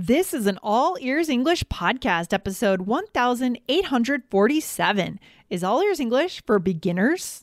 This is an All Ears English podcast, episode 1847. Is All Ears English for beginners?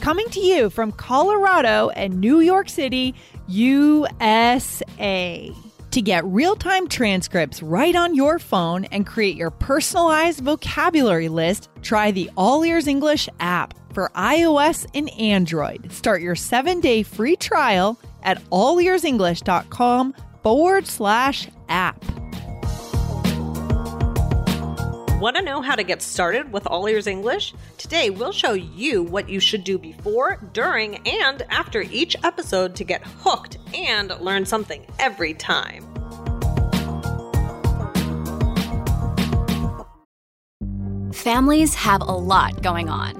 coming to you from Colorado and New York City, USA. To get real time transcripts right on your phone and create your personalized vocabulary list, try the All Ears English app for iOS and Android. Start your seven day free trial at allearsenglish.com forward slash app. Want to know how to get started with All Ears English? Today, we'll show you what you should do before, during, and after each episode to get hooked and learn something every time. Families have a lot going on.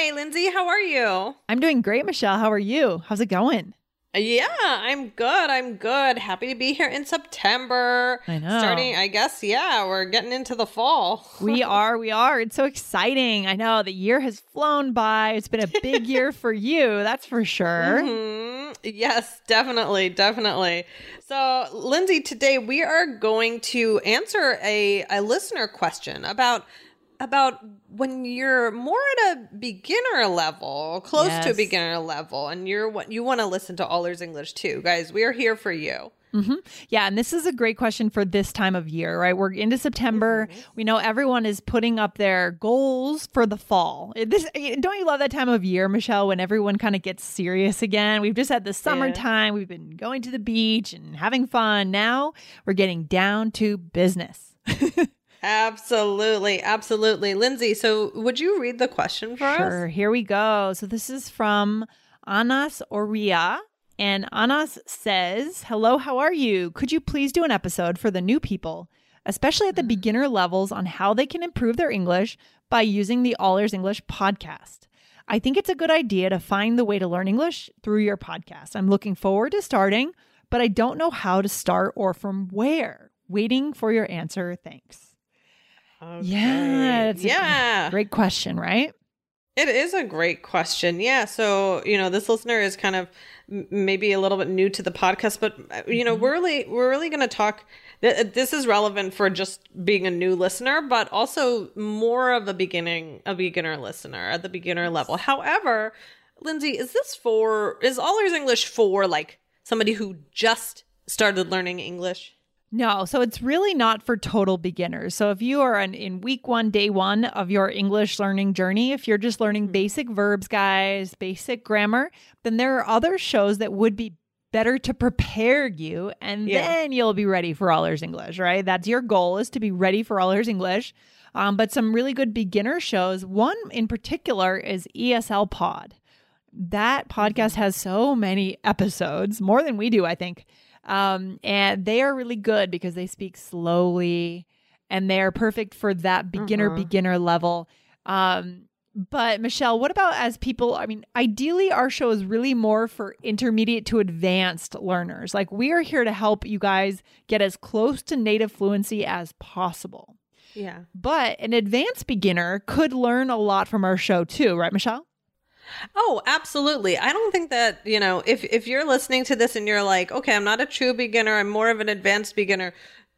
Hey, Lindsay, how are you? I'm doing great, Michelle. How are you? How's it going? Yeah, I'm good. I'm good. Happy to be here in September. I know. Starting, I guess, yeah, we're getting into the fall. We are, we are. It's so exciting. I know the year has flown by. It's been a big year for you, that's for sure. Mhm. Yes, definitely, definitely. So, Lindsay, today we are going to answer a, a listener question about about when you're more at a beginner level, close to a beginner level, and you're what you want to listen to All Ears English too, guys. We are here for you. hmm Yeah, and this is a great question for this time of year, right? We're into September. We know everyone is putting up their goals for the fall. This don't you love that time of year, Michelle, when everyone kind of gets serious again? We've just had the summertime. We've been going to the beach and having fun. Now we're getting down to business. Absolutely, absolutely, Lindsay. So, would you read the question for Sure. us? Sure. Here we go. So this is from Anas Oria. And Anas says, Hello, how are you? Could you please do an episode for the new people, especially at the mm. beginner levels, on how they can improve their English by using the All Ears English podcast? I think it's a good idea to find the way to learn English through your podcast. I'm looking forward to starting, but I don't know how to start or from where. Waiting for your answer. Thanks. Yeah, it's a yeah. Great question, right? It is a great question. Yeah. So, you know, this listener is kind of maybe a little bit new to the podcast, but uh, you know, we're really we're really going to talk th- this is relevant for just being a new listener, but also more of a beginning a beginner listener at the beginner level. However, Lindsay, is this for is All Ears English for like somebody who just started learning English? No, so it's really not for total beginners. So if you are in, in week one, day one of your English learning journey, if you're just learning basic verbs, guys, basic grammar, then there are other shows that would be better to prepare you and Yeah. then you'll be ready for all ears English, right? That's your goal is to be ready for all ears English. Um, but some really good beginner shows. One in particular is ESL Pod. That podcast has so many episodes, more than we do, I think. Um, and they are really good because they speak slowly and they are perfect for that beginner Mhm. beginner level. Um, but Michelle, what about as people? I mean, ideally, our show is really more for intermediate to advanced learners. Like, we are here to help you guys get as close to native fluency as possible. Yeah. But an advanced beginner could learn a lot from our show too, right, Michelle? Oh, absolutely. I don't think that, you know, if if you're listening to this and you're like, okay, I'm not a true beginner, I'm more of an advanced beginner,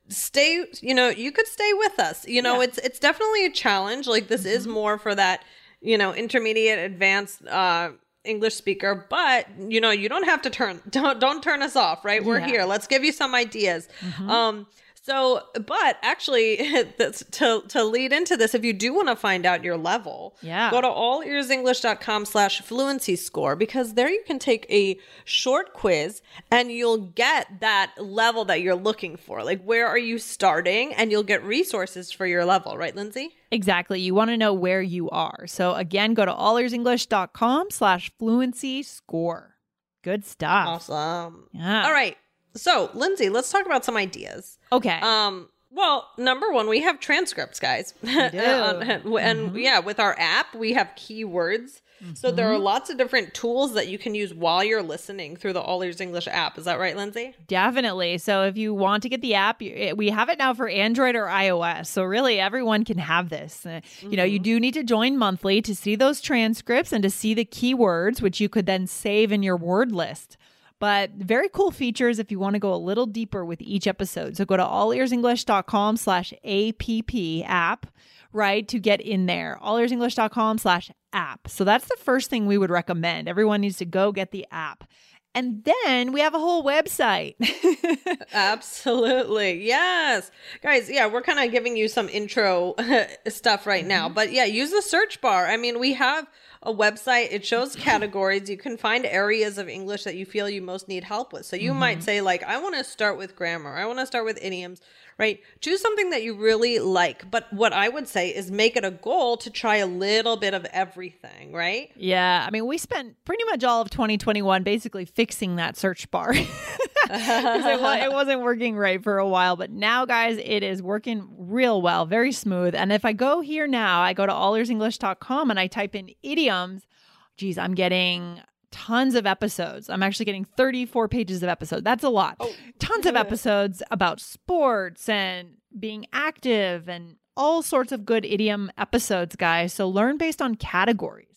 stay, you know, you could stay with us. You know, Yeah. it's it's definitely a challenge. Like this is more for that, you know, intermediate advanced uh English speaker, but you know, you don't have to turn don't don't turn us off, right? We're Yeah. here. Let's give you some ideas. Um So, but actually, that's, to to lead into this, if you do want to find out your level, Yeah. go to allearsenglish.com slash fluency score because there you can take a short quiz and you'll get that level that you're looking for. Like, where are you starting? And you'll get resources for your level, right, Lindsay? Exactly. You want to know where you are. So again, go to allearsenglish.com slash fluency score. Good stuff. Awesome. Yeah. All right. So, Lindsay, let's talk about some ideas. Okay. Um, well, number one, we have transcripts, guys. do. and, and, yeah, with our app, we have keywords. So there are lots of different tools that you can use while you're listening through the All Ears English app. Is that right, Lindsay? Definitely. So if you want to get the app, we have it now for Android or iOS. So really, everyone can have this. Uh, You know, you do need to join monthly to see those transcripts and to see the keywords, which you could then save in your word list. But very cool features if you want to go a little deeper with each episode. So go to allearsenglish.com slash app app, right, to get in there. allearsenglish.com slash app. So that's the first thing we would recommend. Everyone needs to go get the app. And then we have a whole website. Absolutely. Yes. Guys, yeah, we're kind of giving you some intro stuff right now. Mm-hmm. But yeah, use the search bar. I mean, we have a website. It shows categories. You can find areas of English that you feel you most need help with. So you might mm-hmm. say like, I want to start with grammar. I want to start with idioms, right? Choose something that you really like. But what I would say is make it a goal to try a little bit of everything, right? yeah. I mean, we spent pretty much all of 2021 basically fixing that search bar. it, it wasn't working right for a while. But now, guys, it is working real well, very smooth. And if I go here now, I go to allearsenglish.com and I type in idioms. Geez, I'm getting tons of episodes. I'm actually getting 34 pages of episodes. That's a lot. Oh. Tons of episodes about sports and being active and all sorts of good idiom episodes, guys. So learn based on categories.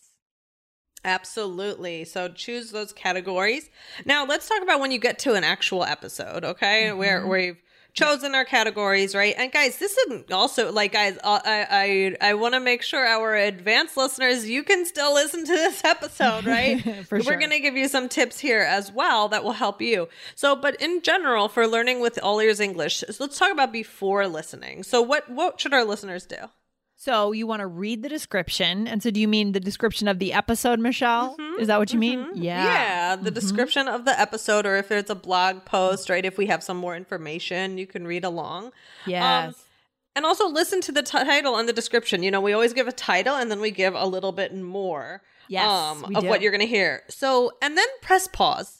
Absolutely. So choose those categories. Now let's talk about when you get to an actual episode, okay? Where we've chosen our categories, right? And guys, this isn't also like guys, uh, I I I want to make sure our advanced listeners you can still listen to this episode, right? For We're sure. going to give you some tips here as well that will help you. So, but in general for learning with all ears English, so let's talk about before listening. So what what should our listeners do? So you want to read the description. And so do you mean the description of the episode, Michelle? Is that what you mean? Yeah. Yeah, the description of the episode, or if it's a blog post, right? If we have some more information, you can read along. Yes. Um, and also listen to the t- title and the description. You know, we always give a title and then we give a little bit more Yes, um, of do. what you're going to hear. So, and then press pause.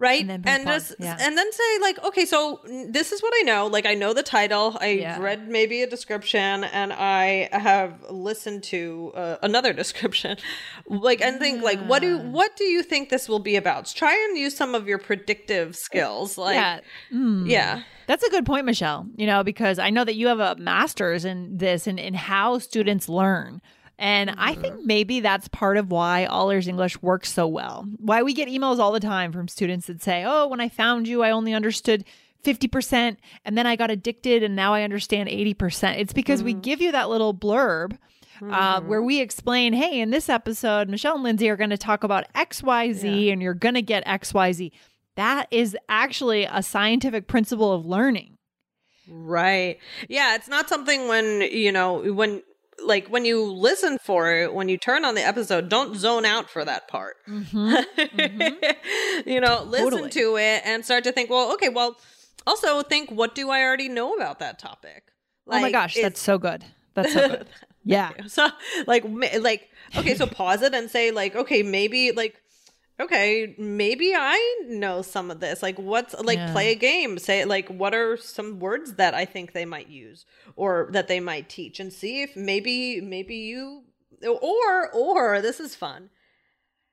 Right. And then press just yeah. and then say like, okay, so this is what I know. Like I know the title. I've Yeah. read maybe a description and I have listened to uh, another description. Like and think like what do what do you think this will be about? Try and use some of your predictive skills. Like yeah. Mm. yeah. That's a good point, Michelle. You know, because I know that you have a master's in this and in how students learn. And I Mm-hmm. think maybe that's part of why All Ears English works so well. Why we get emails all the time from students that say, Oh, when I found you, I only understood 50%, and then I got addicted, and now I understand 80%. It's because we Mm-hmm. give you that little blurb. Uh, where we explain, hey, in this episode, Michelle and Lindsay are going to talk about XYZ and you're going to get XYZ. That is actually a scientific principle of learning. Right. Yeah, it's not something when, you know, when like when you listen for it, when you turn on the episode, don't zone out for that part. you know, listen Mm-hmm. Totally. to it and start to think, well, okay, well, also think, what do I already know about that topic? oh my gosh, that's so good. That's so good. yeah. so like like okay so pause it and say like okay maybe like okay maybe i know some of this like what's like Yeah. play a game say like what are some words that i think they might use or that they might teach and see if maybe maybe you or or this is fun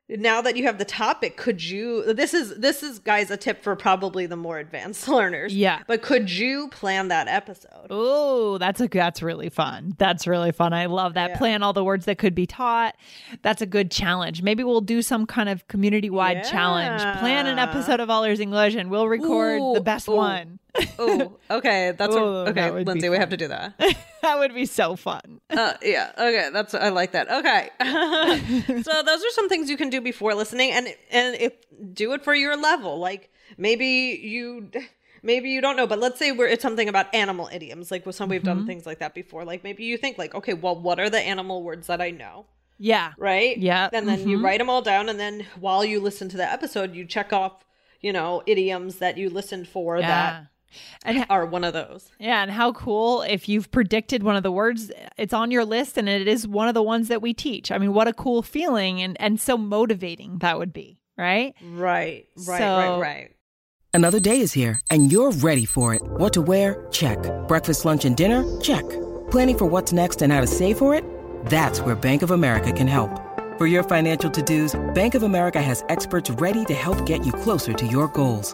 now that you have the topic could you this is this is guys a tip for probably the more advanced learners Yeah. but could you plan that episode Oh, that's a that's really fun. That's really fun. I love that. Yeah. Plan all the words that could be taught. That's a good challenge. Maybe we'll do some kind of community wide challenge. Plan an episode of All Ears English, and we'll record the best ooh. one. Oh okay that's Oh, what, okay that lindsay we have to do that that would be so fun. uh, yeah okay that's i like that okay so those are some things you can do before listening and and if do it for your level like maybe you maybe you don't know, but let's say we're it's something about animal idioms, like with some we've Mm-hmm. done things like that before. Like maybe you think like, okay, well, what are the animal words that I know? Yeah. Right? Yeah, And then you mhm. write them all down, and then while you listen to the episode, you check off, you know, idioms that you listened for Yeah. that And are one of those. yeah, and how cool if you've predicted one of the words, it's on your list and it is one of the ones that we teach. I mean, what a cool feeling and and so motivating that would be, right? Right. Right. So- right. Right. Another day is here, and you're ready for it. What to wear? Check. Breakfast, lunch, and dinner? Check. Planning for what's next and how to save for it? That's where Bank of America can help. For your financial to dos, Bank of America has experts ready to help get you closer to your goals.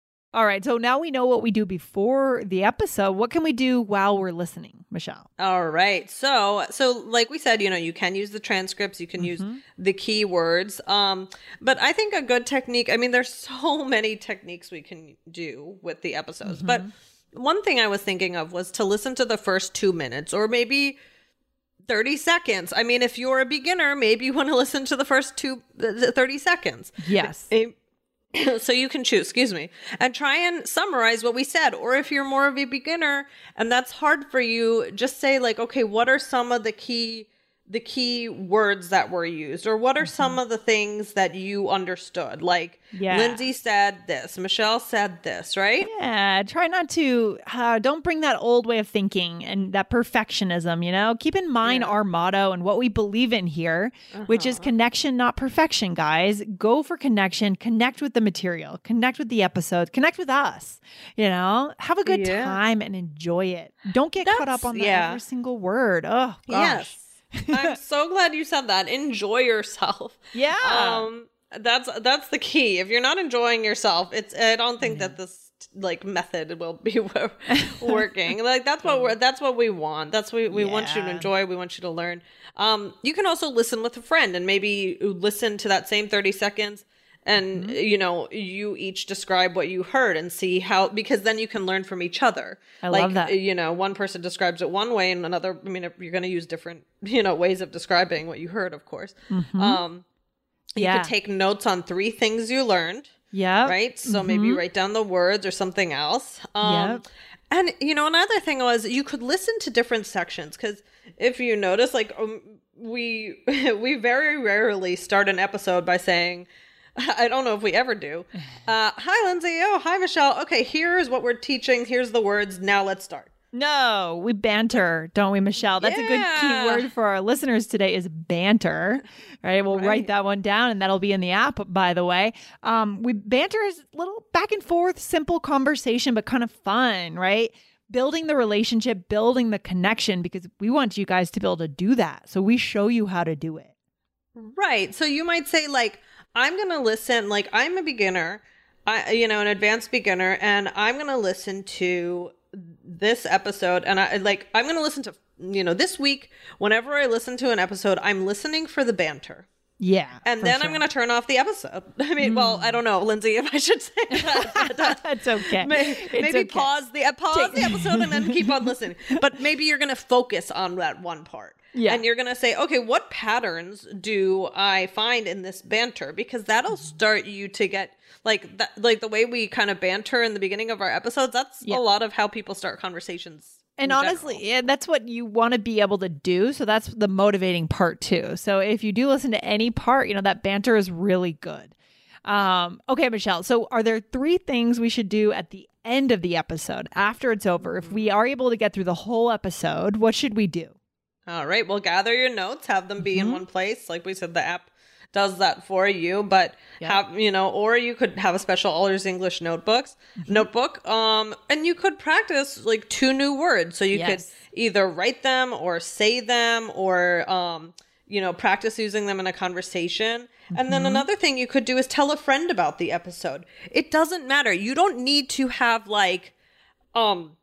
All right, so now we know what we do before the episode. What can we do while we're listening, Michelle? All right. So, so like we said, you know, you can use the transcripts, you can use the keywords. Um, but I think a good technique, I mean, there's so many techniques we can do with the episodes. But one thing I was thinking of was to listen to the first 2 minutes or maybe 30 seconds. I mean, if you're a beginner, maybe you want to listen to the first two 30 seconds. Yes. A- so you can choose, excuse me, and try and summarize what we said. Or if you're more of a beginner and that's hard for you, just say like, okay, what are some of the key the key words that were used or what are some of the things that you understood like Yeah. lindsay said this michelle said this right Yeah, try not to, uh, don't bring that old way of thinking and that perfectionism, you know? Keep in mind our motto and what we believe in here, which is connection, not perfection, guys. Go for connection, connect with the material, connect with the episode, connect with us, you know? Have a good Yeah. time and enjoy it. Don't get caught up on yeah. every single word. Oh, gosh. yes i'm so glad you said that. Enjoy yourself. Yeah. um that's that's the key. If you're not enjoying yourself it's i don't think that this like method will be working. Like that's what we're that's what we want. That's what we, we want you to enjoy. We want you to learn. Um you can also listen with a friend and maybe listen to that same 30 seconds and Mm-hmm. you know you each describe what you heard and see how because then you can learn from each other I like love that. you know one person describes it one way and another i mean you're going to use different you know ways of describing what you heard of course um you Yeah. could take notes on three things you learned Yeah. right so maybe write down the words or something else um Mm-hmm. Yep. and you know another thing was you could listen to different sections because if you notice like um, we we very rarely start an episode by saying I don't know if we ever do. Uh, hi, Lindsay. Oh, hi, Michelle. Okay, here's what we're teaching. Here's the words. Now let's start. No, we banter, don't we, Michelle? That's a good key word for our listeners today is banter. Right. We'll write that one down and that'll be in the app, by the way. Um, we banter is a little back and forth, simple conversation, but kind of fun, right? Building the relationship, building the connection, because we want you guys to be able to do that. So we show you how to do it. Right. So you might say like I'm going to listen like I'm a beginner, I you know, an advanced beginner and I'm going to listen to this episode and I like I'm going to listen to you know, this week whenever I listen to an episode, I'm listening for the banter. Yeah. And then sure. I'm going to turn off the episode. I mean, well, I don't know, Lindsay, if I should say that. That's okay. May- It's maybe okay. pause the uh, pause the episode and then keep on listening. But maybe you're going to focus on that one part. Yeah. And you're going to say, "Okay, what patterns do I find in this banter?" Because that'll start you to get like that like the way we kind of banter in the beginning of our episodes, that's Yeah. a lot of how people start conversations. And honestly, general. yeah, that's what you want to be able to do. So that's the motivating part too. So if you do listen to any part, you know, that banter is really good. Um, okay, Michelle. So are there three things we should do at the end of the episode after it's over? If we are able to get through the whole episode, what should we do? All right. Well, gather your notes, have them be Mm-hmm. in one place. Like we said, the app does that for you. But Yep. have you know, or you could have a special All Ears English notebooks Mm-hmm. notebook. Um, and you could practice like two new words. So you Yes. could either write them or say them or um you know, practice using them in a conversation. And Mm-hmm. then another thing you could do is tell a friend about the episode. It doesn't matter. You don't need to have like um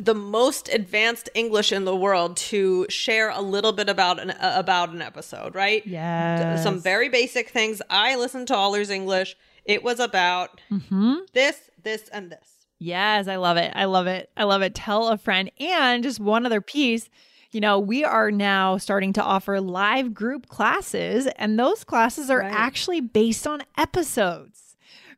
the most advanced English in the world to share a little bit about an about an episode, right? Yeah. Some very basic things. I listened to All Ears English. It was about Mm-hmm. this, this, and this. Yes, I love it. I love it. I love it. Tell a friend. And just one other piece, you know, we are now starting to offer live group classes, and those classes are Right. actually based on episodes,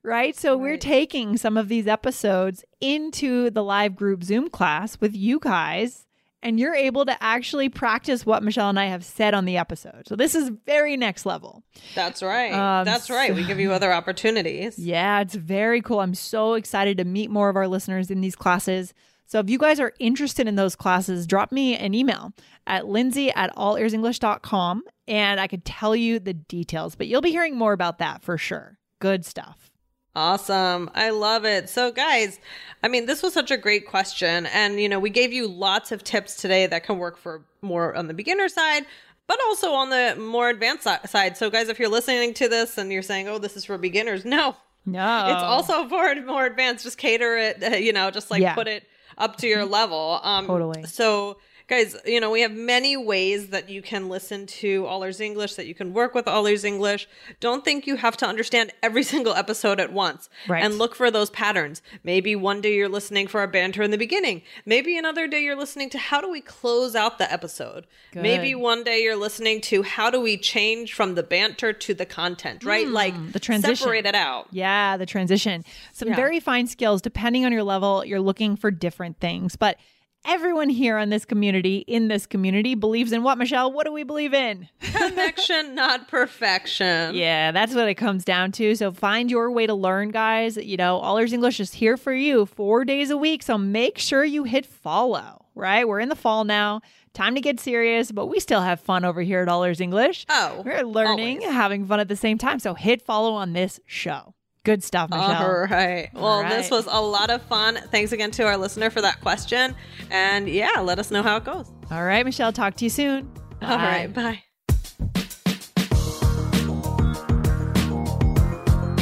right? So we're taking some of these episodes into the live group Zoom class with you guys. And you're able to actually practice what Michelle and I have said on the episode. So this is very next level. That's right. Um, That's right. We give you other opportunities. Yeah, it's very cool. I'm so excited to meet more of our listeners in these classes. So if you guys are interested in those classes, drop me an email at lindsay at allearsenglish.com and I could tell you the details, but you'll be hearing more about that for sure. Good stuff. Awesome. I love it. So, guys, I mean, this was such a great question. And, you know, we gave you lots of tips today that can work for more on the beginner side, but also on the more advanced side. So, guys, if you're listening to this and you're saying, oh, this is for beginners, no, No. it's also for more advanced. Just cater it, uh, you know, just like Yeah. put it up to your level. Um, Totally. So, guys, you know, we have many ways that you can listen to All Ears English, that you can work with All Ears English. Don't think you have to understand every single episode at once. Right. And look for those patterns. Maybe one day you're listening for our banter in the beginning. Maybe another day you're listening to how do we close out the episode. Good. Maybe one day you're listening to how do we change from the banter to the content, right? like Hmm, the transition. Separate it out. Yeah, the transition. Some Yeah. very fine skills. Depending on your level, you're looking for different things. But everyone here on this community, in this community, believes in what, Michelle? What do we believe in? Connection, not perfection. Yeah, that's what it comes down to. So find your way to learn, guys. You know, All Ears English is here for you four days a week. So make sure you hit follow, right? We're in the fall now. Time to get serious, but we still have fun over here at All Ears English. Oh, We're learning, always. having fun at the same time. So hit follow on this show. Good stuff, Michelle. All right. Well, All this was a lot of fun. Thanks again to our listener for that question. And yeah, let us know how it goes. All right, Michelle, talk to you soon. All Bye. right. Bye.